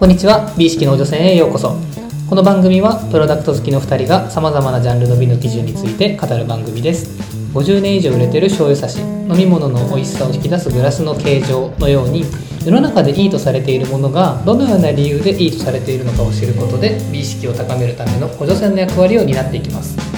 こんにちは。美意識の女性へようこそ。この番組はプロダクト好きの2人がさまざまなジャンルの美の基準について語る番組です。50年以上売れてる醤油差し飲み物の美味しさを引き出すグラスの形状のように世の中でいいとされているものがどのような理由でいいとされているのかを知ることで美意識を高めるための補助線の役割を担っていきます。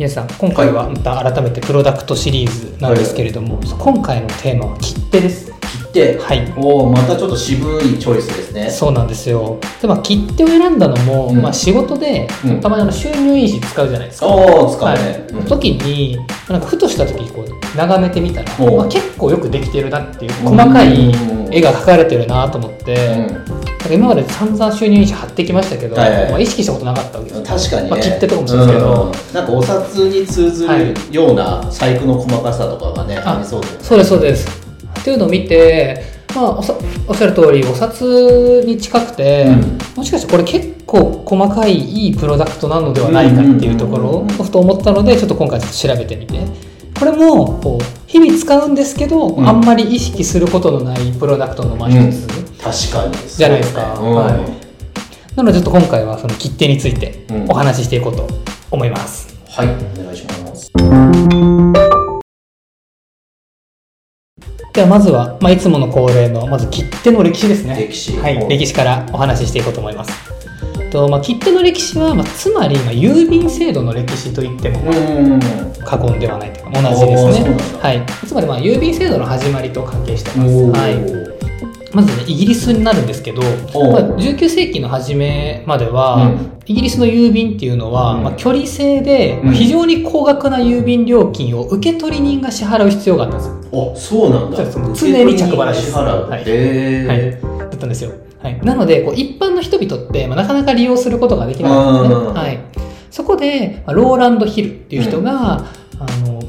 皆さん今回はまた改めてプロダクトシリーズなんですけれども、今回のテーマは切手です切手はい。おおまたちょっと渋いチョイスですね。そうなんですよ。で、まあ、切手を選んだのも、うん。まあ、仕事で、うん。たまにあの収入印紙使うじゃないですか。おお使うね、はい。うん。時になんかふとした時にこう眺めてみたら、まあ、結構よくできてるなっていう細かい絵が描かれてるなと思って、今まで散々収入印紙貼ってきましたけど、はいはいまあ、意識したことなかったわけですよ。確かにね、まあ切手とかもそうですけど。ん。なんかお札に通ずるような細工の細かさとかがね、あありそうだよね。そうですそうですっていうのを見て、まあ、おさおっしゃる通りお札に近くて、うん。もしかしてこれ結構細かいいいプロダクトなのではないかっていうところをふと思ったのでちょっと今回ちょっと調べてみて。これもこう日々使うんですけど、うん。あんまり意識することのないプロダクトのまあ一つ、確かにじゃないですか。はい。なのでちょっと今回はその切手についてうんお話ししていこうと思います、はい。お願いしますではまずは、まあ、いつもの恒例のまず切手の歴史ですね。歴史。はい、う。ん歴史からお話ししていこうと思います。と、まあ、切手の歴史は、まあ、つまり、まあ、郵便制度の歴史といっても、うん過言ではないというか同じですね。はい、つまりまあ郵便制度の始まりと関係してます、はい、まずねイギリスになるんですけど、おまあ、19世紀の初めまでは、うん。イギリスの郵便っていうのは、うん。まあ、距離制で、うん。非常に高額な郵便料金を受取人が支払う必要があったんですよ。あそうなんだ。常に着払いです。支払う、はい。へえ、はい、だったんですよ。はい、なのでこう一般の人々って、まあ、なかなか利用することができなかったんですね。うん。はい、そこで、まあローランド・ヒルっていう人が、あの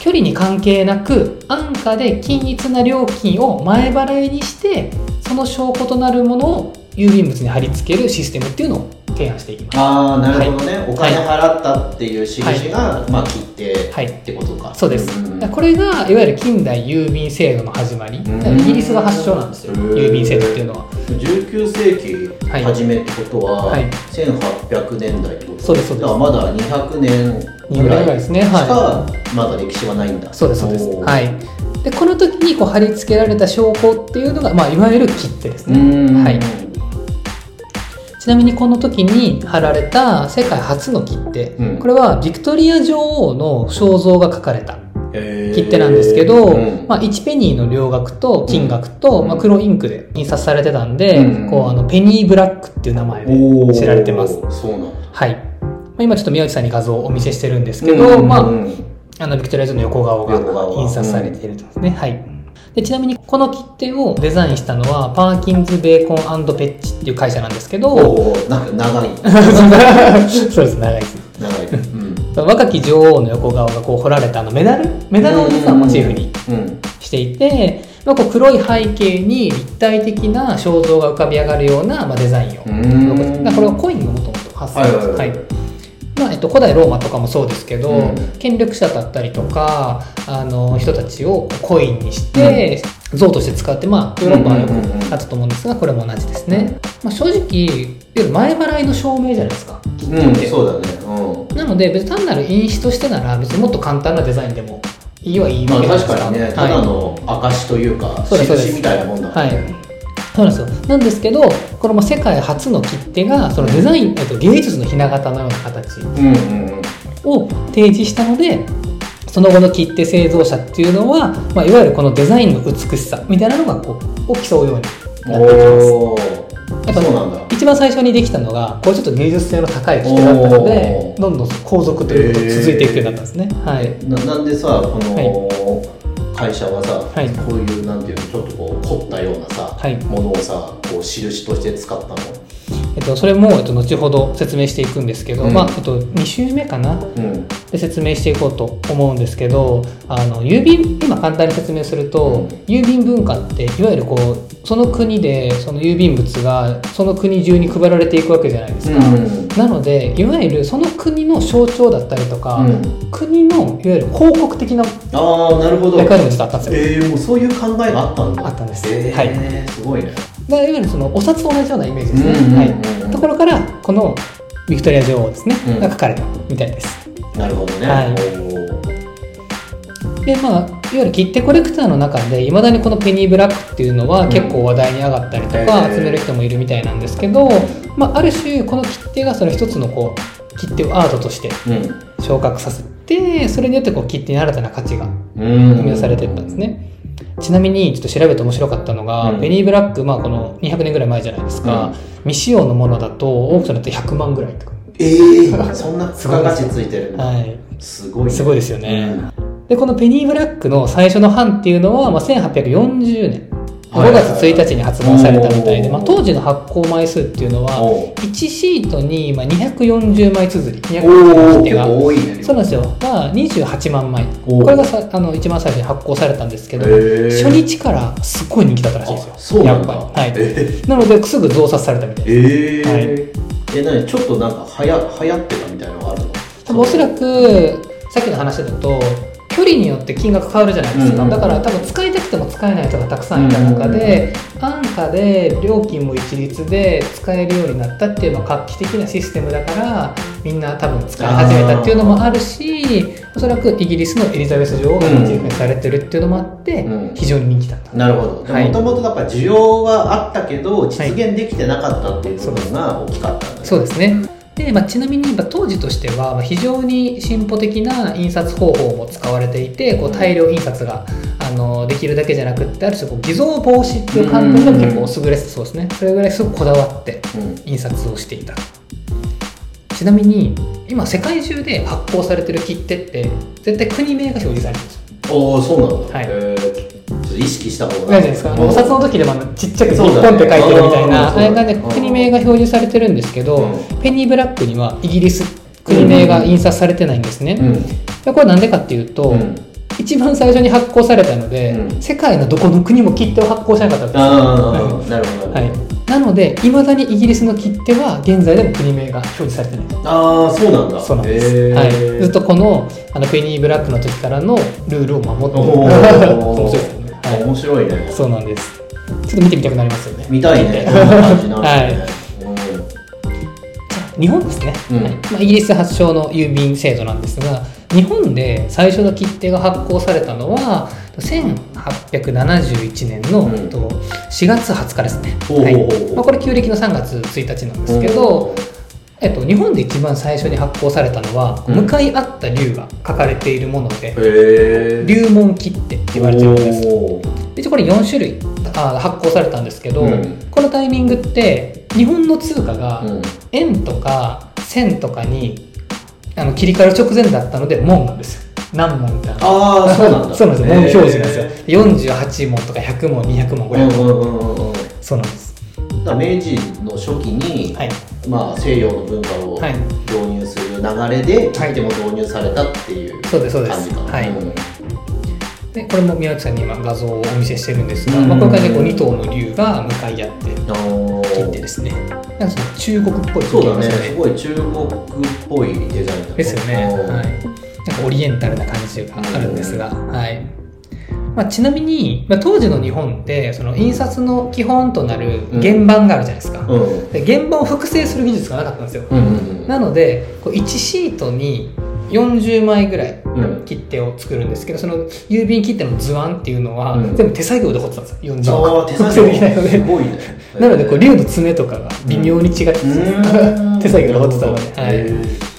距離に関係なく安価で均一な料金を前払いにしてその証拠となるものを郵便物に貼り付けるシステムっていうのを提案していきます。ああなるほどね、お金払ったっていう印が、まあ切手はい。ってことか、そうです、ん。だからこれがいわゆる近代郵便制度の始まり、イギリスが発祥なんですよ、うん郵便制度っていうのは。19世紀はい初めってことは、はい。1800年代ってこと？そうですそうです。だからまだ200年200年ぐらいですね。しはい。かまだ歴史はないんだ。そうですそうです。はい。でこの時にこう貼り付けられた証拠っていうのが、まあ、いわゆる切手ですうねん。はい。ちなみにこの時に貼られた世界初の切手、うん。これはビクトリア女王の肖像が描かれた切手なんですけど、うん。まあ、1ペニーの両額と金額と、うん。まあ、黒インクで印刷されてたんで、うん。こうあのペニーブラックっていう名前で知られてます。そうなんだ。はい、まあ、今ちょっと宮内さんに画像をお見せしてるんですけど、うんまあうんあのビクトリア女王の横顔が。印刷されているとですね、はいでちなみにこの切手をデザインしたのはパーキンズ・ベーコンペッチっていう会社なんですけどおーなんか長い。そうです長いです。長い、うん。若き女王の横顔がこう彫られたあのメダルメダルを実はモチーフにうんしていて、まあ、こう黒い背景に立体的な肖像が浮かび上がるような、まあ、デザインをこれはコインがもともと発生はいはいはいはいまあえっと、古代ローマとかもそうですけど、うん権力者だったりとかあの人たちをコインにして、像として使って、まあ、ヨーロッパはよくあったと思うんですがこれも同じですね、まあ、正直前払いの証明じゃないですかうん、そうだね。うなので別に単なる印紙としてなら別にもっと簡単なデザインでもいいはいいん。まあわけですか確かにね、ただの証というか、そうですそうです印みたいなもんだはいね。そうなんですよ。なんですけどこれも世界初の切手がそのデザイン、えっと、芸術のひな形のような形。を提示したのでその後の切手製造者っていうのは、まあ、いわゆるこのデザインの美しさみたいなのがこうを競うようになっていきます。やっぱそうなんだ。一番最初にできたのがこうちょっと芸術性の高い切手だったのでどんどん皇族ということが続いていくようになったんですね、はい。ななんでさ、この会社はさ、はいこういうなんていうの、ちょっとこう凝ったようなさ、はいものをさ、こう印として使ったの？えっと、それも、えっと、後ほど説明していくんですけど、うん。まあえっと、2週目かなうん。で説明していこうと思うんですけどあの郵便今簡単に説明すると、うん。郵便文化っていわゆるこうその国でその郵便物がその国中に配られていくわけじゃないですか。うん。なのでいわゆるその国の象徴だったりとか、うん。国のいわゆる広告的なああなるほど。役割も実はあったんですよ。えー、もうそういう考えがあったんだ。あったんです。えー、はいすごいねだからいわゆるそのお札と同じようなイメージですね。はい、ところからこのビクトリア女王ですね、うん。が書かれたみたいです。なるほどね、はい。でまあ、いわゆる切手コレクターの中でいまだにこのペニーブラックっていうのは結構話題に上がったりとか集める人もいるみたいなんですけど、まあ、ある種この切手がその一つのこう切手をアートとしてうん。昇格させてそれによってこう切手に新たな価値がうん。生み出されていったんですね。ちなみにちょっと調べて面白かったのが、うん。ペニーブラック、まあ、この200年ぐらい前じゃないですか、未使用のものだとオークションだと100万ぐらいとか、えー、そんな付加価値ついてるはい、すごいね。すごいですよね、でこのペニーブラックの最初の版っていうのは、まあ、1840年5はい。はいはい月1日に発売されたみたいで、まあ、当時の発行枚数っていうのはお1シートにまあ240枚綴り。240おー結枚いね。そうなんですよ、まあ、28万枚。これがさあの一番最初に発行されたんですけど初日からすっごい人気だったらしいですよ。やっぱり、はい、えなのですぐ増刷されたみたいです。えー。はい。え何ちょっとなんかはや流行ってたみたいなのがあるの？多分おそらくさっきの話だと距離によって金額変わるじゃないですか、うんうんだから多分使いたくても使えない人がたくさんいた中で、安価で料金も一律で使えるようになったっていうのは画期的なシステムだからみんな多分使い始めたっていうのもあるしおそらくイギリスのエリザベス女王がモチーフにされてるっていうのもあって、うん。非常に人気だった、なるほど。はい。もともとだから需要はあったけど実現できてなかったっていう部分が大きかったんだね。そうですねで、まあ、ちなみにまあ当時としてはまあ非常に進歩的な印刷方法も使われていてこう大量印刷があのできるだけじゃなくってある種こう偽造防止っていう観点でも結構優れてそうですね。それぐらいすごくこだわってうん。印刷をしていた。ちなみに今世界中で発行されてる切手って絶対国名が表示されてるんですよ。おおそうなんだ、はい意識した方が。ないですか？お札の時でもちっちゃく日本って書いてるみたいなあーあれがね国名が表示されてるんですけど、うん。ペニーブラックにはイギリス国名が印刷されてないんですね、うん。でこれなんでかっていうと、うん。一番最初に発行されたので、うん。世界のどこの国も切手を発行しなかったんです。よああなるほど、はい、なのでいまだにイギリスの切手は現在でも国名が表示されてない。ああそうなんだ。そうなんです、はい、ずっとこのあのペニーブラックの時からのルールを守ってる。お 面白いですよね、面白いね。そうなんです。ちょっと見てみたくなりますよね。見たいね。はい。ね。日本ですね、うん。はい。まあ、イギリス発祥の郵便制度なんですが日本で最初の切手が発行されたのは1871年の、うん。えっと4月20日ですね、はい。まあ、これ旧暦の3月1日なんですけど、えっと、日本で一番最初に発行されたのは、うん。向かい合った竜が書かれているもので、へえ竜門切手って言われてるんです。一応これ4種類あ発行されたんですけど、うん。このタイミングって日本の通貨がうん。円とか線とかにあの切り替える直前だったので門なんですよ。何門みたいなああそうなんだ。そうなんですよ。門表示なんですよ。へ48問とか100問200問500問、そうなんですだ明治の初期に、はい。まあ、西洋の文化をはい。導入する流れで切手も導入されたっていう感じかな、はい。うん。でこれも宮内さんに今画像をお見せしてるんですが、うん。まあ、これからねこう2頭の竜が向かい合って切手ですね。なんかその中国っぽいそうだね。ですごい中国っぽいデザインだねですよね、うん。はい、なんかオリエンタルな感じがあるんですが、はいまあ、ちなみに、まあ、当時の日本ってその印刷の基本となる原版があるじゃないですか、うん。で原版を複製する技術がなかったんですよ、うんうんなのでこう1シートに40枚ぐらいうん。切手を作るんですけどその郵便切手の図案っていうのはうん。全部手作業で彫ってたんですよ。40ああ手作複製できないのでね。なのでこう竜の爪とかが微妙に違ってて、手作業で彫ってたので、はい、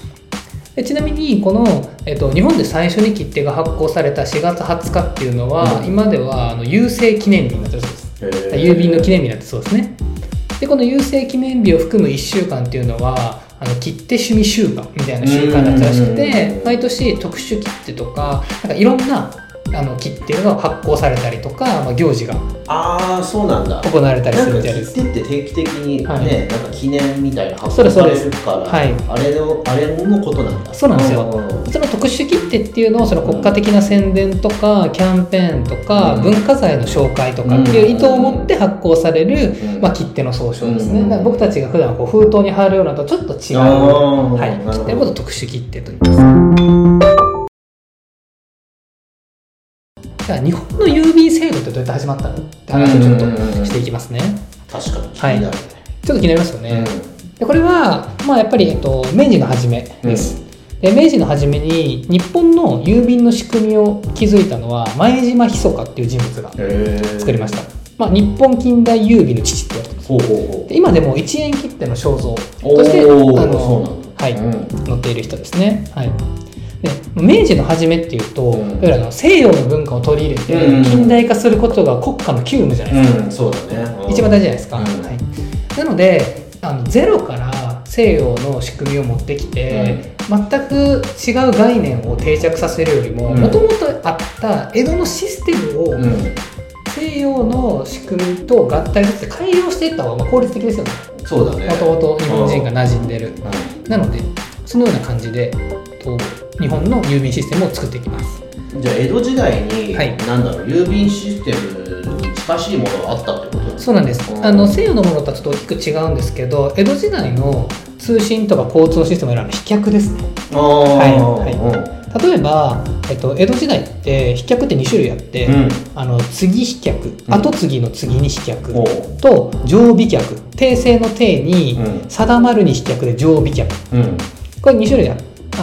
でちなみにこの、えっと、日本で最初に切手が発行された4月20日っていうのは、うん。今ではあの郵政記念日になってるそうです。郵便の記念日になってそうですね。でこの郵政記念日を含む1週間っていうのはあの切手趣味週間みたいな週間だったらしくうてん。毎年特殊切手とかなんかいろんなあの木っていうのが発行されたりとか、まあ、行事がああそうなんだ。行われたりするみたいです。切手って定期的にね、はい。なんか記念みたいな発行されるからはい。あれのあれのことなんだ。そうなんですよ。うんその特殊切手っていうのをその国家的な宣伝とかキャンペーンとかうん。文化財の紹介とかっていう意図を持って発行される、うんまあ、切手の総称ですね、うんだから僕たちが普段こう封筒に貼るようなのとちょっと違う、はい、切手のことを特殊切手と言いますじゃあ日本の郵便制度ってどうやって始まったのって話をちょっとしていきますね。確かに気になるね、ちょっと気になりますよね、うでこれは、まあ、やっぱり、えっと、明治の初めです、で明治の初めに日本の郵便の仕組みを築いたのは前島密かっていう人物が作りました、まあ、日本近代郵便の父って言われてます。ほうほうほう。で今でも1円切手の肖像おとしてあの、だ。はいうん。載っている人ですね、はい、で明治の初めっていうと、うん。いわゆるあの西洋の文化を取り入れてうん。近代化することが国家の急務じゃないですか、うん、そうだね、うん。一番大事じゃないですか、うん。はい、なのであのゼロから西洋の仕組みを持ってきて、全く違う概念を定着させるよりもうん。もともとあった江戸のシステムをうん。西洋の仕組みと合体させて改良していった方がまあ効率的ですよね。そうだね。もともと日本人が馴染んでる。うなのでそのような感じでと日本の郵便システムを作っていきます。んじゃあ江戸時代に、はい。なんだろう郵便システムに近しいものがあったってこと？そうなんです。うん。あの西洋のものとはちょっと大きく違うんですけど江戸時代の通信とか交通のシステムの飛脚ですね。はい。はい。例えば、えっと、江戸時代って飛脚って2種類あって、うん。あの次飛脚うん。後継ぎの次に飛脚、と常備客訂正の定にうん。定まるに飛脚で常備客うん。これ2種類あ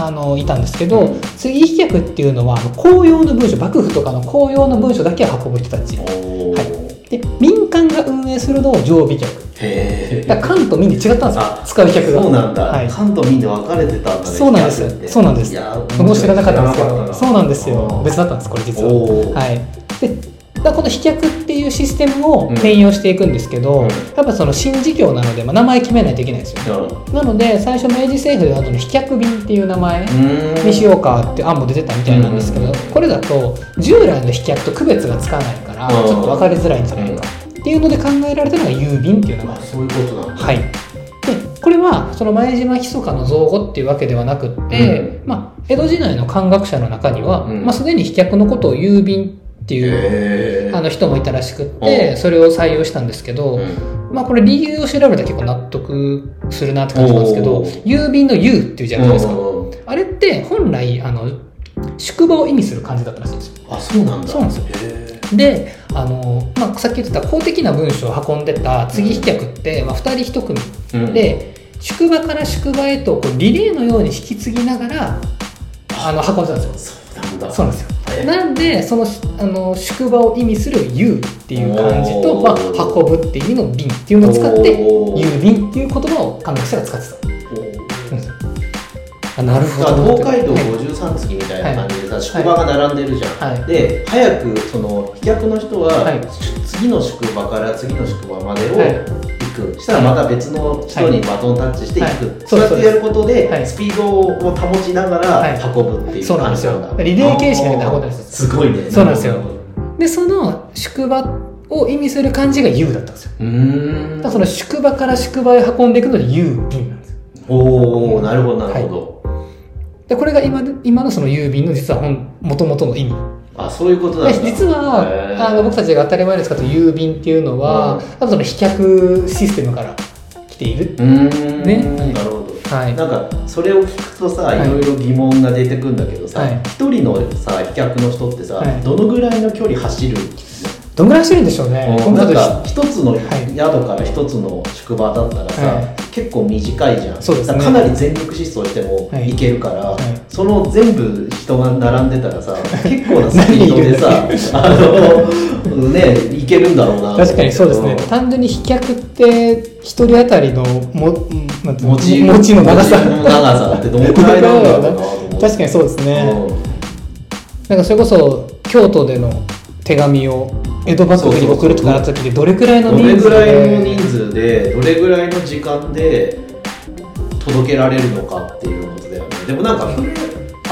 あのいたんですけど、うん次飛脚っていうのは公用の文書幕府とかの公用の文書だけを運ぶ人たち。はい。で民間が運営するのを常備客へえだ関と民で違ったんです使う客が。そうなんだ、はい。関東民で分かれてたんだねそうなんです。そうなんです。いや僕も知らなかったんですけど。そうなんですよ。うん別だったんですこれ実は。はい。でだこの飛脚っていうシステムをうん。転用していくんですけど、うん。やっぱその新事業なので、まあ、名前決めないといけないんですようんなので最初明治政府ではその飛脚便っていう名前うん。にしようかって案も出てたみたいなんですけど、うんこれだと従来の飛脚と区別がつかないからうん。ちょっと分かりづらいんじゃないかっていうので考えられたのが郵便っていう名前。あそういうことなんだ。はい、でこれはその前島密かの造語っていうわけではなくって、まあ、江戸時代の漢学者の中には、うん。まあ、すでに飛脚のことを郵便っていう、へえあの人もいたらしくっうてんそれを採用したんですけど、うん。まあ、これ理由を調べたら結構納得するなって感じなんですけど郵便の「郵」っていうじゃないですか、うんあれって本来あの宿場を意味する漢字だったらしいんですよ。あそうなんだ。そうなんですよ。へであの、まあ、さっき言ってた公的な文書を運んでた次飛脚って、まあ、2人1組で宿場から宿場へとこうリレーのように引き継ぎながらあの運んでたんですよ。そうなんだ。そうなんですよなんでそのあの宿場を意味する「郵」っていう漢字と、まあ、運ぶっていう意味の「便」っていうのを使って郵便っていう言葉を漢学者が使ってた。あなるほど。東海道はい53次みたいな感じでさ、宿場が並んでるじゃん、はい。で早くその飛脚の人は、はい。次の宿場から次の宿場までをく、したらまた別の人にバトンタッチしていく、はい。そうやってやることで、はい。スピードを保ちながはい。ら運ぶっていうそうなんですよ。感じだリレー形式で運んでるんですすごいね。そうなんですよ。でその宿場を意味する漢字が「郵」だったんですよ。うーん。だからその宿場から宿場へ運んでいくので郵便なんですおおなるほどなるほど、でこれが今で今のその郵便の実はもともとの意味あそういうこと実はあの僕たちが当たり前に使った郵便っていうのは、うん。多分その飛脚システムから来ている、ね。なるほど。はい。なんかそれを聞くとさ、はい。いろいろ疑問が出てくるんだけどさはい。一、人のさ飛脚の人ってさ、はい。どのぐらいの距離走るどんぐらいしてるんでしょうね。うん。なんか一つのはい。宿から一つの宿場だったらさ、はい。結構短いじゃん。そうですね。だかなり全力疾走してもはい。いけるから、い。その全部人が並んたらさ結構なスピードでさあのねいけるんだろうな確かにそうですね。ん。単純に飛脚って一人当たりのもうんなんて持ち持ちの長さ。長さってどのくらいなんだろうな確かにそうですね、うん。なんかそれこそ京都での手紙を江戸幕府に送るとかなった時でどれくらいのどれぐ人数らいので人数でどれぐらいの時間で届けられるのかっていうことだよね。でもなんか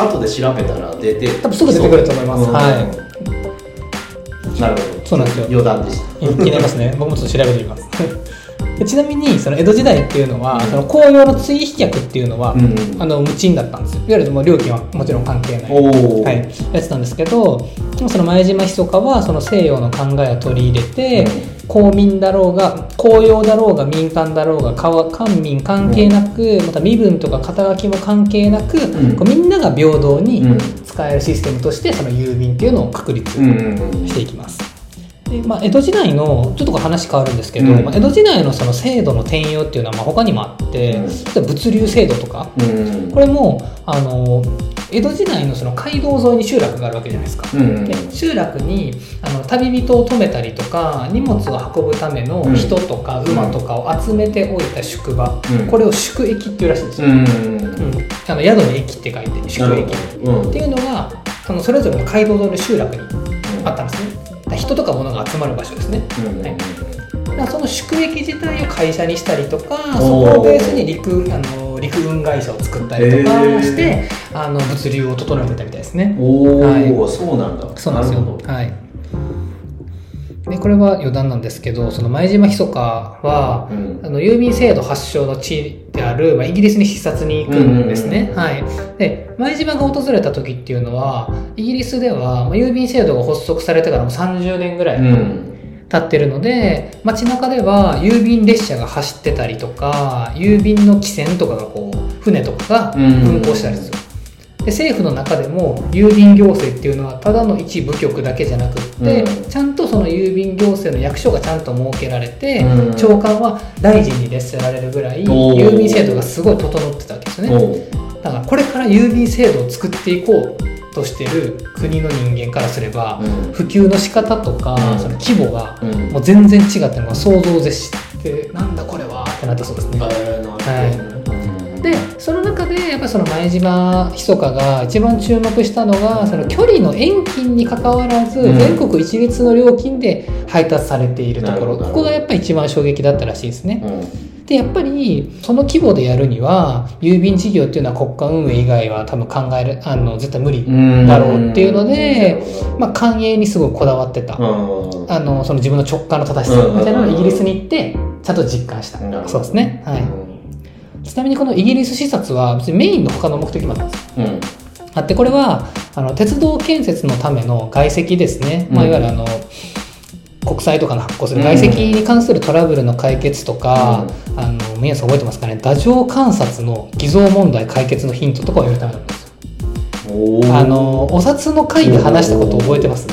後で調べたら出て多分すぐ出てくると思います、う。んはい。なるほど。そうなんですよ。余談でした。気になりますね。僕もちょっと調べてみますでちなみにその江戸時代っていうのはその紅葉の追飛脚っていうのは、うんあの無賃だったんですよ。いわゆるもう料金はもちろん関係ない。はい、やつなんですけどその前島ひそかはその西洋の考えを取り入れて、公民だろうが公用だろうが民間だろうが官民関係なく、また身分とか肩書きも関係なく、ん。こうみんなが平等にうん。使えるシステムとしてその郵便っていうのを確立うんうん。していきます。でまあ、江戸時代のちょっと話変わるんですけど、うん。まあ、江戸時代のその制度の転用っていうのはまあ他にもあって、うん。例えば物流制度とかうん。これもあの江戸時代のその街道沿いに集落があるわけじゃないですか。うんで集落にあの旅人を止めたりとか荷物を運ぶための人とかうん。馬とかを集めておいた宿場、うん。これを宿駅っていうらしいんですよ、あの宿に駅って書いて宿駅。うん。っていうのがそのそれぞれの街道沿いの集落にあったんですね人とか物が集まる場所ですね。うんはい。その宿駅自体を会社にしたりとかそこをベースに陸あの陸運会社を作ったりとかしてあの物流を整えてたみたいですね。おお、はい。そうなんだ。そうなんですよ。はいでこれは余談なんですけどその前島ひそかは、うん。あの郵便制度発祥の地である、まあ、イギリスに視察に行くんですね。うんはい、で前島が訪れた時っていうのはイギリスでは、まあ、郵便制度が発足されてからもう30年ぐらいうん。経ってるので、街中では郵便列車が走ってたりとか郵便の汽船とかがこう船とかが運行したりする。で政府の中でも郵便行政っていうのはただの一部局だけじゃなくって、うん。ちゃんとその郵便行政の役所がちゃんと設けられて、うん。長官は大臣に列せられるぐらい郵便制度がすごい整ってたわけですよね。だからこれから郵便制度を作っていこうとしてる国の人間からすれば、うん。普及の仕方とか、うん。その規模がうん。もう全然違ったのが想像を絶してなんだこれはってなったそうですね、えーなるほど。ねでその中でやっぱりその前島ひそかが一番注目したのがその距離の遠近にかかわらず、うん。全国一律の料金で配達されているところ。なるほどここがやっぱり一番衝撃だったらしいですね。うん。でやっぱりその規模でやるには郵便事業っていうのは国家運営以外は多分考えるあの絶対無理うん。だろうっていうので、うん。まあ、官営にすごいこだわってた、うん。あのその自分の直感の正しさみたいなのをイギリスに行ってちゃんと実感した、そうですね、はい、うんちなみにこのイギリス視察は別にメインの他の目的もあったんですよ。うん。あってこれはあの鉄道建設のための外石ですね、まあ、うんいわゆるあの国債とかの発行する。外石に関するトラブルの解決とか、あの皆さん覚えてますかね。太政観察の偽造問題解決のヒントとかをやるためなんですよ。あのお札の回で話したこと覚えてます？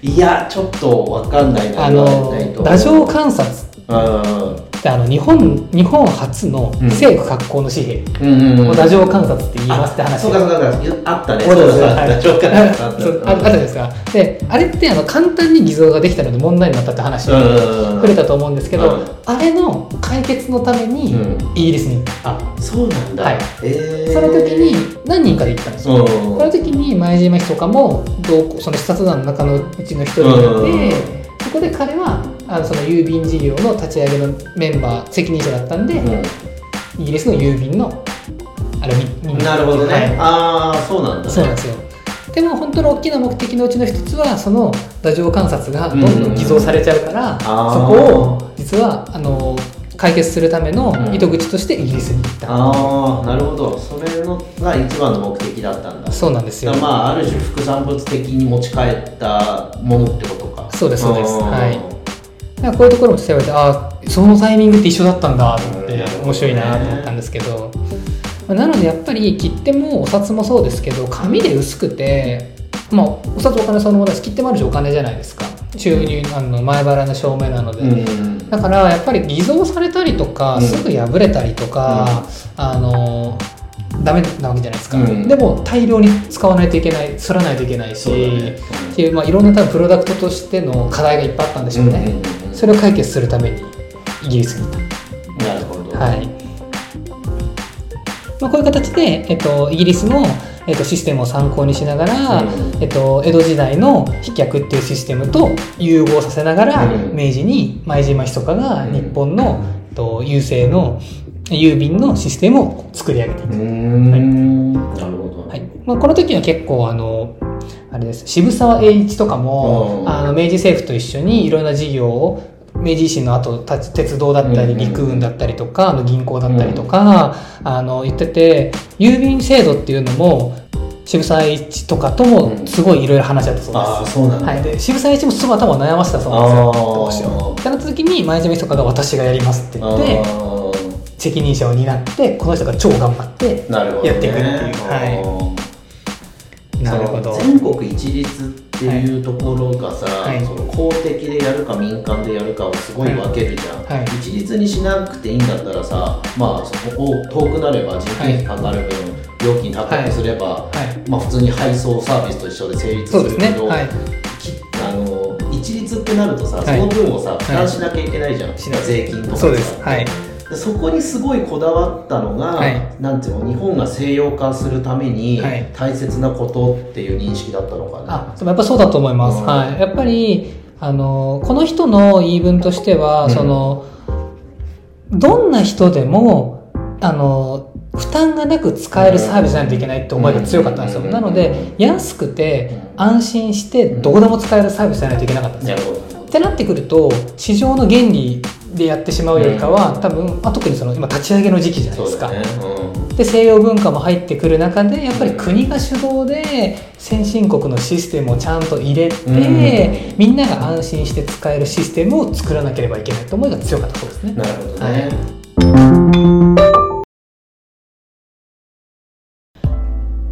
いやちょっとわかんないなあのれないと。太政観察あの日本日本初の政府格好の紙幣。うんうんうん。を太政観察って言いますって話。そうかそうかそうか。あったね。そうです。そうだはい。そうかあった。ああったじゃないですか。であれってあの簡単に偽造ができたので問題になったって話触れたと思うんですけど、うん。あれの解決のためにうん。イギリスに。行った、そうなんだ。はい。え。ーその時に何人かで行ったんですよ、うん。その時に前島氏とかも同行その視察団の中のうちの一人で、うんそこで彼はあのその郵便事業の立ち上げのメンバー責任者だったんで、イギリスの郵便のあれみうんな。るほどね、はい。ああそうなんだね。そうなんですよ。でも本当の大きな目的のうちの一つはその太政観察がどんどん偽造されちゃうから、あー。そこを実はあの解決するためのうん。糸口としてイギリスに行った、ああなるほど。それのが一番の目的だったんだ。そうなんですよ。まあある種副産物的に持ち帰ったものってことかそうですそうです。はい。だからこういうところも伝えられてああそのタイミングって一緒だったんだと思って面白いなと思ったんですけど、まあなのでやっぱり切手もお札もそうですけど紙で薄くてまあお札お金そのものです切手もあるしお金じゃないですか。収入あの前払いの証明なので、うん。だからやっぱり偽造されたりとか、うん。すぐ破れたりとか、あのダメなわけじゃないですか、うん。でも大量に使わないといけない刷らないといけないし、ね。っていう、まあ、いろんな多分プロダクトとしての課題がいっぱいあったんでしょうね、うんうんうん。それを解決するためにイギリスに行っなるほど。た、はい。まあ、こういう形で、えっと、イギリスの、えっと、システムを参考にしながら、うん。えっと、江戸時代の飛脚っていうシステムと融合させながら、うん。明治に前島密かがうん日本の、えっと、郵政の郵便のシステムを作り上げていく、うーん。なるほど、はい。まあ、この時は結構あのああれです。渋沢栄一とかも、うん。あの明治政府と一緒にいろんな事業を明治維新の後た鉄道だったり陸運だったりとかあの銀行だったりとか、あの言ってて郵便制度っていうのも渋沢栄一とかともすごいいろいろ話し合ったそうです。ああそうなんだ、はい、で渋沢栄一もすごい頭を悩ませたそうなんですよ。どうしよう。ってなった時に前島密とかが私がやりますって言ってあ責任者を担ってこの人が超頑張ってーなるほど、ね、やっていくっていう。はなるほど。全国一律っていうところがさ、はい。その公的でやるか民間でやるかをすごい分けるじゃん、はい。はい。一律にしなくていいんだったらさまあそこを遠くなれば人件費かかる分、料金高くすれば、はい。まあ、普通に配送サービスと一緒で成立するけど、ね。あの一律ってなるとさ、はい。その分をさ負担しなきゃいけないじゃん、税金とかさでそこにすごいこだわったのが、はい。なんていうの日本が西洋化するためにはい。大切なことっていう認識だったのかな、あでもやっぱそうだと思います、うん。はい、やっぱりあのこの人の言い分としては、うん。そのどんな人でもあの負担がなく使えるサービスじゃないといけないって思いが強かったんですよ、うん。なので安くて安心してどこでも使えるサービスじゃないといけなかったんですよ、ってなってくると市場の原理でやってしまうよりかは、多分、まあ、特にその今立ち上げの時期じゃないですか、ね、うん。で西洋文化も入ってくる中でやっぱり国が主導で先進国のシステムをちゃんと入れて、うん。みんなが安心して使えるシステムを作らなければいけないと思いが強かったそうですね。なるほどね、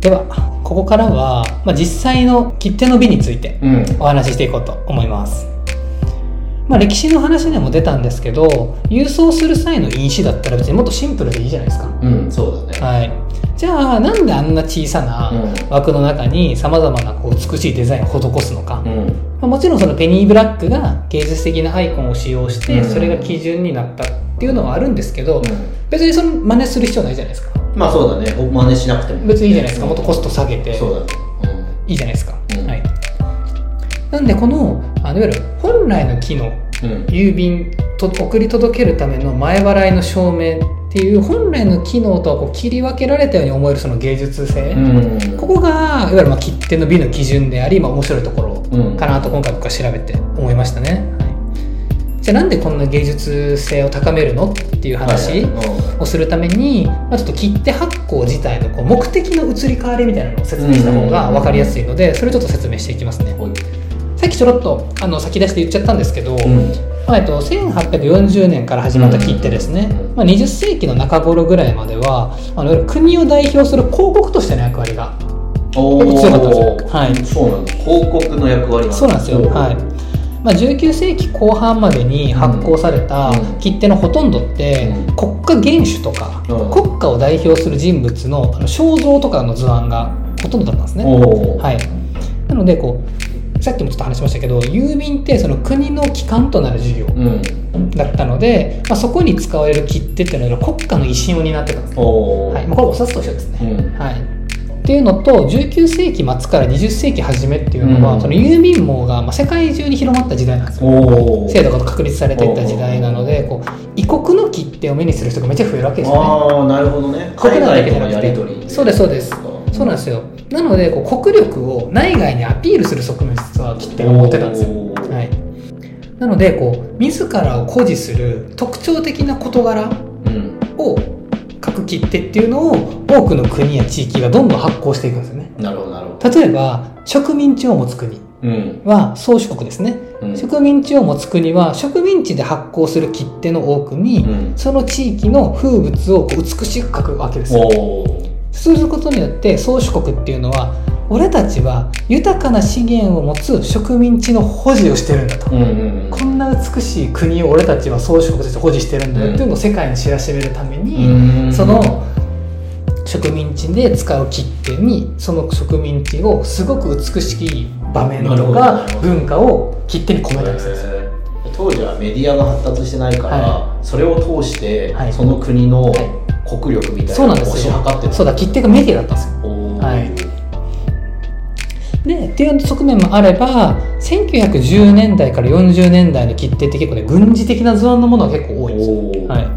ではここからは、まあ、実際の切手の美についてうん。お話ししていこうと思います。まあ、歴史の話でも出たんですけど郵送する際の印紙だったら別にもっとシンプルでいいじゃないですか。うんそうだね、はい、じゃあなんであんな小さなうん。枠の中にさまざまなこう美しいデザインを施すのか、まうん。あもちろんそのペニーブラックが芸術的なアイコンを使用してうん。それが基準になったっていうのはあるんですけど、うん。別にその真似する必要ないじゃないですか。まあそうだね。お真似しなくても。別にいいじゃないですか。もっとコスト下げて。そうだね。いいじゃないですか、なんでこのあのいわゆる本来の機能うん。うん郵便と送り届けるための前払いの証明っていう本来の機能とはこう切り分けられたように思えるその芸術性、うん。ここがいわゆるまあ切手の美の基準であり、まあ、面白いところうん。かなと今回僕は調べて思いましたね、はい、じゃあなんでこんな芸術性を高めるのっていう話をするために、まあ、ちょっと切手発行自体のこう目的の移り変わりみたいなのを説明した方が分かりやすいのでそれをちょっと説明していきますねきちょろっとあの先出しで言っちゃったんですけど、うん。まあえっと、1840年から始まった切手ですね、うん。まあ、20世紀の中頃ぐらいまではあの国を代表する広告としての役割が強かったんですよ。ーはい。そうなんだ。広告の役割そうなんですよ、はい。まあ、19世紀後半までに発行されたうん。切手のほとんどって、うん。国家元首とか、うん。国家を代表する人物の肖像とかの図案がほとんどだったんですね。はい、なのでこうさっきもちょっと話しましたけど郵便ってその国の機関となる事業うん。だったので、まあ、そこに使われる切手っていうのは国家の威信を担ってたんですはい。まあ、これお札と一緒ですね。うん。はい、っていうのと19世紀末から20世紀初めっていうのは、うん。その郵便網がまあ世界中に広まった時代なんですよ。制度が確立されていった時代なのでこう異国の切手を目にする人がめっちゃ増えるわけですよね。ああなるほどね。国海外とのやりて取りそうですそうです。うん。そうなんですよなのでこう国力を内外にアピールする側面実は切手が持ってたんですよ。はい。なのでこう自らを誇示する特徴的な事柄うん。を書く切手っていうのを多くの国や地域がどんどん発行していくんですよね。なるほどなるほど。例えば植民地を持つ国うん。は宗主国ですね、うん。植民地を持つ国は植民地で発行する切手の多くに、うん。その地域の風物を美しく書くわけですよすることによって宗主国っていうのは俺たちは豊かな資源を持つ植民地の保持をしてるんだと、うんうんこんな美しい国を俺たちは宗主国として保持してるんだよっていうのを世界に知らしめるために、うんその植民地で使う切手にその植民地をすごく美しい場面とか文化を切手に込めたりするんですよ。えー。当時はメディアが発達してないから、はそれを通して、はい。その国のはい国力みたいそうなのを推しなんですよ。量ってた。そうだ切手がメディアだったんですよ。はい。でっていう側面もあれば1910年代から40年代の切手って結構ね軍事的な図案のものが結構多いんですよ、はい、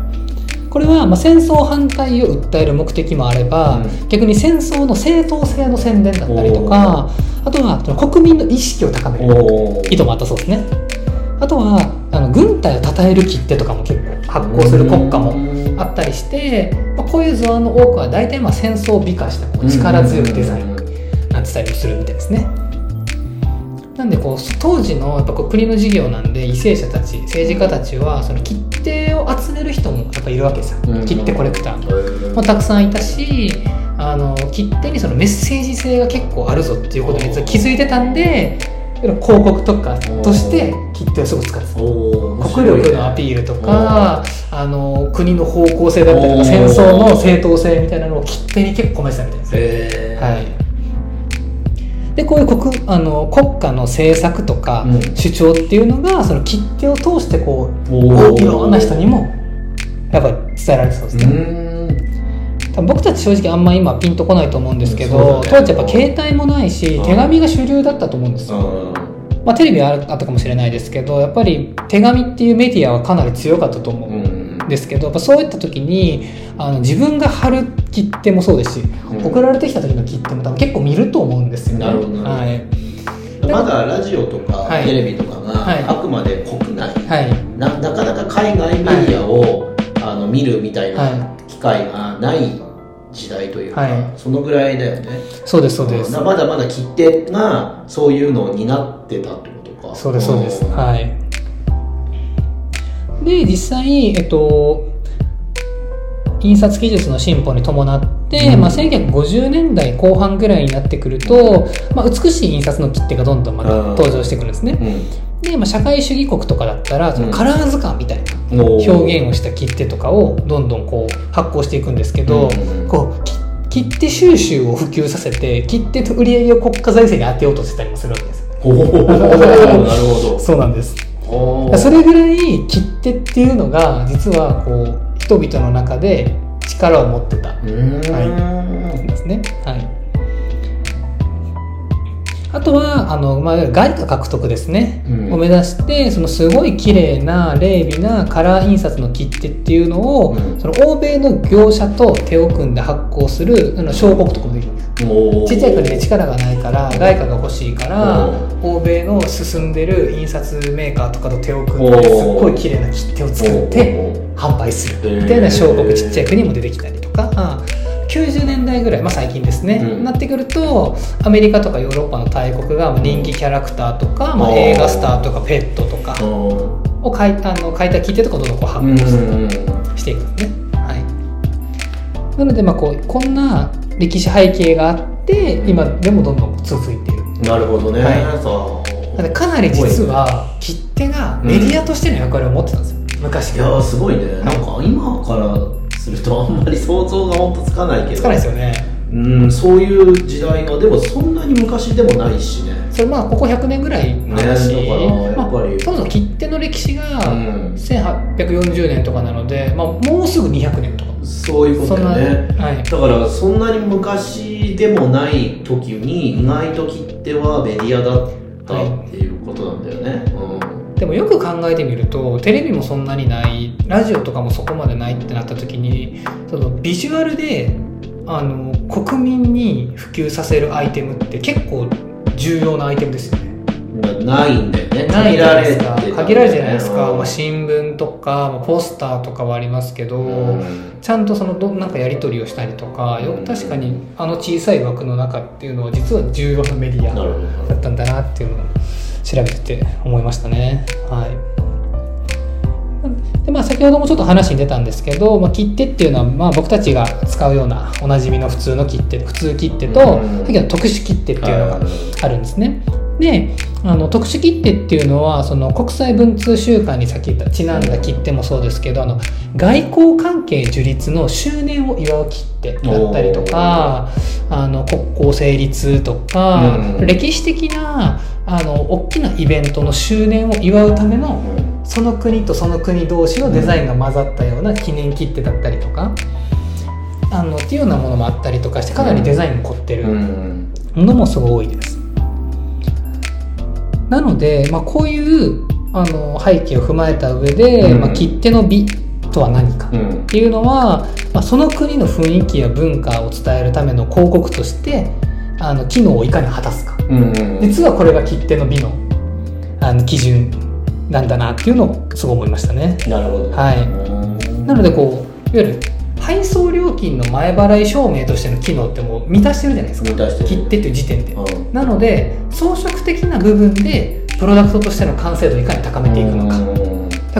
これはまあ戦争反対を訴える目的もあれば、うん。逆に戦争の正当性の宣伝だったりとかあとは国民の意識を高めるお意図もあったそうですねあとはあの軍隊を称える切手とかも結構発行する国家もあったりして、まあ、こういう図案の多くは大体まあ戦争を美化したこう力強いデザインになってたりもするみたいですね。なんでこう当時のやっぱこう国の事業なんで為政者たち政治家たちはその切手を集める人もやっぱいるわけですよ、うん。切手コレクターうんもたくさんいたしあの切手にそのメッセージ性が結構あるぞっていうことに気づいてたんで広告とかとして切手をすごく使っ国力のアピールとか、あの国の方向性だったりとか戦争の正当性みたいなのを切手に結構込めてたみたいです、はい、でこういう国あの国家の政策とかうん。主張っていうのがその切手を通してこういろんな人にもやっぱり伝えられてたんですうね、ん。多分僕たち正直あんま今ピンとこないと思うんですけど、ね。当時やっぱ携帯もないしうん。手紙が主流だったと思うんですよ、まあ、テレビはあったかもしれないですけどやっぱり手紙っていうメディアはかなり強かったと思ううんんですけどやっぱそういった時にあの自分が貼る切手もそうですし、うん。送られてきた時の切手も多分結構見ると思うんですよね。なるほどなはい。まだラジオとかはい。テレビとかが、はい。あくまで国内。はい。ななかなか海外メディアを、あの見るみたいはな機会がない時代というか、はい。そのぐらいだよね。そうですそうです。なまだまだ切手がそういうのになってたってことか。そうですそうです。ん。はい。で実際えっと印刷技術の進歩に伴って、うん。まあ、1950年代後半ぐらいになってくると、まあ、美しい印刷の切手がどんどんまたうん。登場してくるんですね。で、まあ、社会主義国とかだったらそのカラー図鑑みたいなうん表現をした切手とかをどんどんこう発行していくんですけど、うんこうき切手収集を普及させて切手と売り上げを国家財政に当てようとしてたりもするわけです。なるほど。そうなんです。それぐらい切手っていうのが実はこう人々の中で力を持ってたはい。ですね。はい。あとはあの、まあ、外貨獲得ですね、うん。を目指してそのすごい綺麗な鋭利なカラー印刷の切手っていうのを、うん。その欧米の業者と手を組んで発行するあの小国とかもできるんです。ちっちゃい国で力がないから外貨が欲しいからうん欧米の進んでる印刷メーカーとかと手を組んですっごい綺麗な切手を作って販売するみたいな小国ちっちゃい国も出てきたりとか90年代ぐらい、まあ、最近ですね、うん。なってくるとアメリカとかヨーロッパの大国がまあ人気キャラクターとか、まあ、映画スターとかペットとかを書いの書いた切手とかをどんどんこう発うん行していくんですね。はい、なのでまあこうこんな歴史背景があって今でもどんどん続いている。なるほどね、はい。なのでかなり実は切手がメディアとしての役割を持ってたんですよ、昔い。やーすごいね、なんか今からするとあんまり想像が本当つかないけど。つかないですよね。うんそういう時代がでもそんなに昔でもないしね。それまあここ100年ぐらいの話、ねだからやっぱり。まあ、そもそも切手の歴史がうん。1840年とかなので、まあ、もうすぐ200年とか。そういうことだよね。はい。だからそんなに昔でもない時に意外と切手はメディアだったっていうことなんだよね、でもよく考えてみるとテレビもそんなにないラジオとかもそこまでないってなった時にそのビジュアルであの国民に普及させるアイテムって結構重要なアイテムですよね。うん、ないんだよね。ないじゃないですか。限られるじゃないですか、うん。まあ、新聞とか、まあ、ポスターとかはありますけど、うん。ちゃんとそのどなんかやり取りをしたりとかようん。確かにあの小さい枠の中っていうのは実は重要なメディアだったんだなっていうのを調べてて思いましたね。はいでまあ、先ほどもちょっと話に出たんですけど、まあ、切手っていうのはまあ僕たちが使うようなおなじみの普通の切手普通切手と、特殊切手っていうのがあるんですね。であの特殊切手っていうのはその国際文通週間に先言ったちなんだ切手もそうですけどあの外交関係樹立の周年を祝う切手だったりとかあの国交成立とか、うん歴史的なあの大きなイベントの周年を祝うためのその国とその国同士のデザインが混ざったような記念切手だったりとか。あのっていうようなものもあったりとかしてかなりデザインも凝ってる。のもすごい多いです。なので、まあ、こういうあの背景を踏まえた上で、うん。まあ、切手の美とは何かうん。っていうのは、まあ、その国の雰囲気や文化を伝えるための広告としてあの機能をいかに果たすか実はこれが切手の美のあの基準なんだなっていうのをすごい思いましたね。なるほど。はい。うん。なのでこういわゆる配送料金の前払い証明としての機能ってもう満たしてるじゃないですか。満たしてる。切手っていう時点で。うん。なので装飾的な部分でプロダクトとしての完成度をいかに高めていくのか。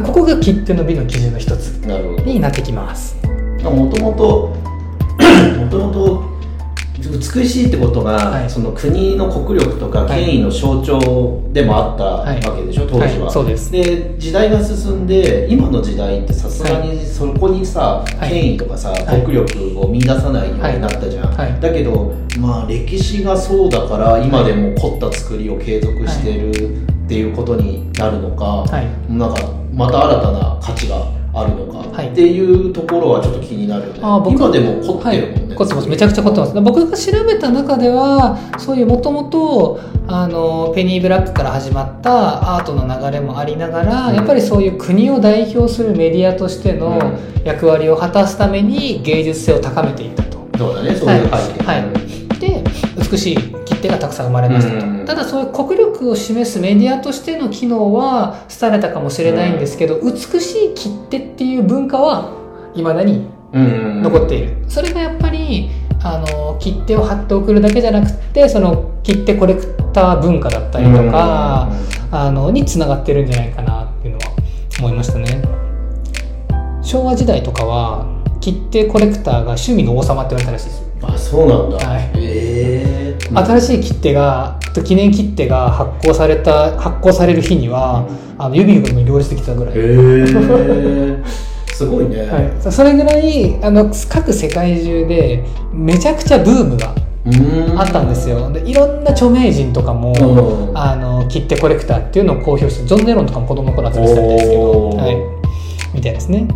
ここが切手の美の基準の一つになってきます。もともともともと美しいってことが、はい。その国の国力とかはい。権威の象徴でもあったはい。わけでしょ、当時は、はい。そうです。で時代が進んで今の時代ってさすがにそこにさ、はい。権威とかさ、はい。国力を見出さないようになったじゃん、はい。はいだけどまあ歴史がそうだから今でも凝った作りを継続してるっていうことになるのか、はい。なんかまた新たな価値があるのか、はい。っていうところはちょっと気になるよね。あー僕今でも凝ってるもんね、はい、凝ってます。めちゃくちゃ凝ってます。僕が調べた中ではそういうもともとあのペニー・ブラックから始まったアートの流れもありながら、うん。やっぱりそういう国を代表するメディアとしてのう役割を果たすために芸術性を高めていったと。そうだね。そういう背景、はい。はい。で美しい切手がたくさん生まれましたと、うんただそういう国力を示すメディアとしての機能は廃れたかもしれないんですけど、美しい切手っていう文化はいまだにうん残っている、それがやっぱりあの切手を貼って送るだけじゃなくてその切手コレクター文化だったりとか、あのにつながってるんじゃないかなっていうのは思いましたね。昭和時代とかは切手コレクターが趣味の王様って言われたらしいですあそうなんだ、はい。ええ新しい切手が記念切手が発行された発行される日にはあの指組に両立できてたぐらい、へえ すごいね、はい、それぐらいあの各世界中でめちゃくちゃブームがあったんですよ。でいろんな著名人とかも、うん。あの切手コレクターっていうのを公表してジョン・レロンとかも子供の頃集めてたみたいですけど、はい、みたいですね。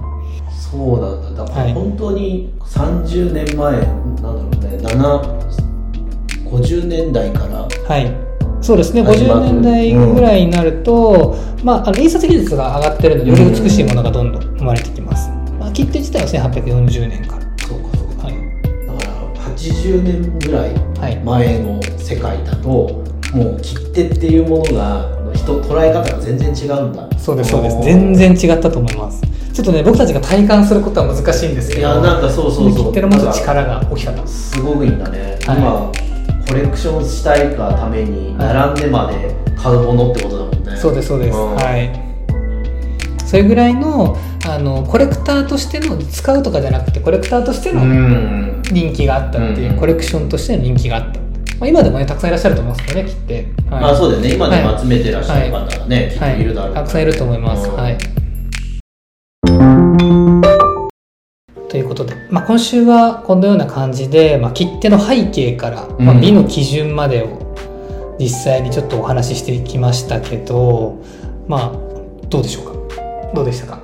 そうなんだ。だからはい。本当に30年前、なんだろうね750年代から。はい。そうですね。始ま50る年代ぐらいになると、まあ、あの印刷技術が上がってるのでより美しいものがどんどん生まれてきます、まあ、切手自体は1840年から。そうかそうか。はい、だから80年ぐらいはい。前の世界だともう切手っていうものが人捉え方が全然違うんだ。そうですそうです。全然違ったと思います。ちょっとね僕たちが体感することは難しいんですけどいやなんかそうそうそう。切手の持つ力が大きかった。すごくいいんだね、はい。今コレクションしたいがために並んでまで買うものってことだもんね、そうですそうです、ん。はい。それぐらいのあのコレクターとしての使うとかじゃなくてコレクターとしてうのん人気があったっていう、うん。コレクションとしての人気があった、まあ、今でもねたくさんいらっしゃると思いますけどね切って、はい。まあそうだよね。今でも集めてらっしゃる方がね、きっといるだろうはい、たくさんいると思います、うん。はいということで、まあ、今週はこのような感じで、まあ、切手の背景から、まあ、うん。美の基準までを実際にちょっとお話ししてきましたけどまあどうでしょうか？どうでしたか？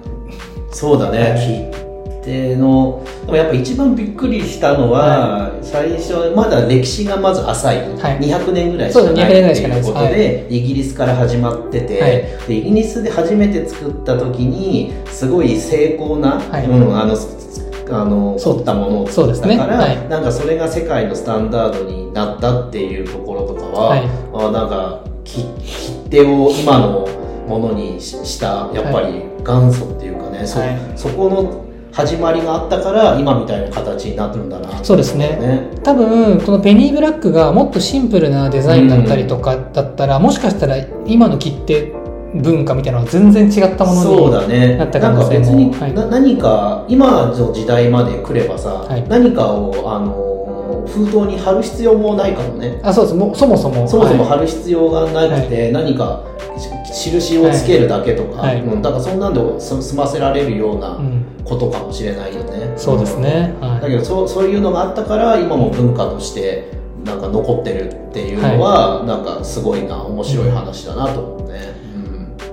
そうだね、切手のでもやっぱ一番びっくりしたのは、最初まだ歴史がまず浅い、はい。200年ぐらいしかない200年ぐらいうことですで、イギリスから始まってて、はい。でイギリスで初めて作った時にすごい精巧な、はい。うん、あのあのそう。凝ったものをそうです作ったから、ねはい。なんかそれが世界のスタンダードになったっていうところとかは、はい。あなんか切切手を今のものにししたやっぱり元祖っていうかね、そはい。そこの始まりがあったから今みたいな形になってるんだな。そうですね。ね。多分このペニーブラックがもっとシンプルなデザインだったりとかだったら、もしかしたら今の切手文化みたいなのは全然違ったものにそうだねなった可能性もか別に、はい。な何か今の時代まで来ればさ、はい。何かをあの封筒に貼る必要もないかもね。あそうです。もうそもそも。そもそもはい。貼る必要がなくて、何かし印をつけるだけとか、はい。はいうんだからそんなんで済済ませられるようなうん、ことかもしれないよね、そうですね、はい。だけどそうそういうのがあったから今も文化としてなんか残ってるっていうのは、なんかすごいな面白い話だなと思うね、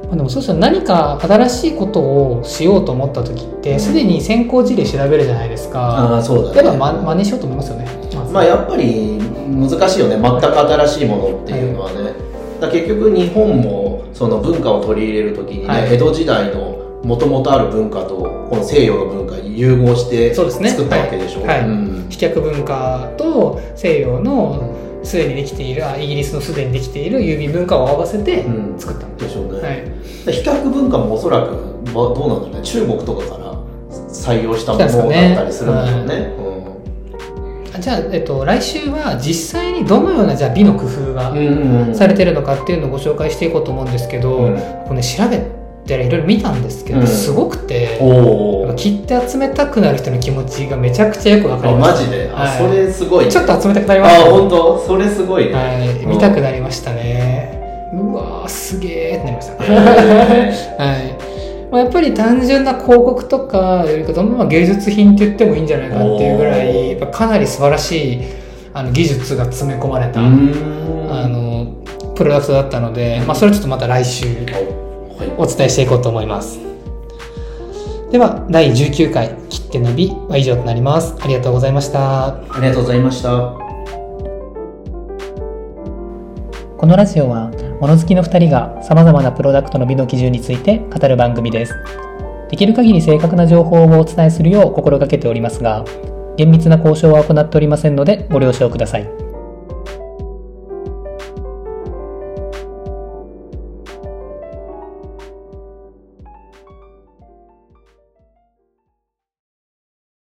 まあ、でもそうしたら何か新しいことをしようと思った時ってすでに先行事例調べるじゃないですか。ああそうだね。やっぱ、ま、真似しようと思いますよね、まず。まあやっぱり難しいよね。全く新しいものっていうのはね、だから結局日本もその文化を取り入れる時にね、はい。江戸時代のもともとある文化とこの西洋の文化融合してそうですね。作ったわけでしょ。はい。はいうん。飛脚文化と西洋のすでにできているあイギリスのすでにできている郵便文化を合わせてうん。作った、でしょうね、はい。飛脚文化もおそらくはどうなんだろうね。中国とかから採用したものだったりするんだろうね。あじゃあ、えっと、来週は実際にどのようなじゃあ美の工夫がうんうんうん。されてるのかっていうのをご紹介していこうと思うんですけど、うん。これね、調べたらいろいろ見たんですけど、うん。すごくて切って集めたくなる人の気持ちがめちゃくちゃよくわかありましたマジで、あはい。それすごいね。ちょっと集めたくなりあました本当？それすごいね、はい、うん見たくなりましたね。うわーすげーってなりましたへ はい。まあ、やっぱり単純な広告とかよりかどんどん芸術品って言ってもいいんじゃないかっていうぐらいやっぱかなり素晴らしいあの技術が詰め込まれた、あのプロダクトだったので、まあ、それちょっとまた来週はいお伝えしていこうと思います。では第19回「切手の美」は以上となります。ありがとうございました。ありがとうございました。このラジオは物好きの2人がさまざまなプロダクトの美の基準について語る番組です。できる限り正確な情報をお伝えするよう心がけておりますが厳密な交渉は行っておりませんのでご了承ください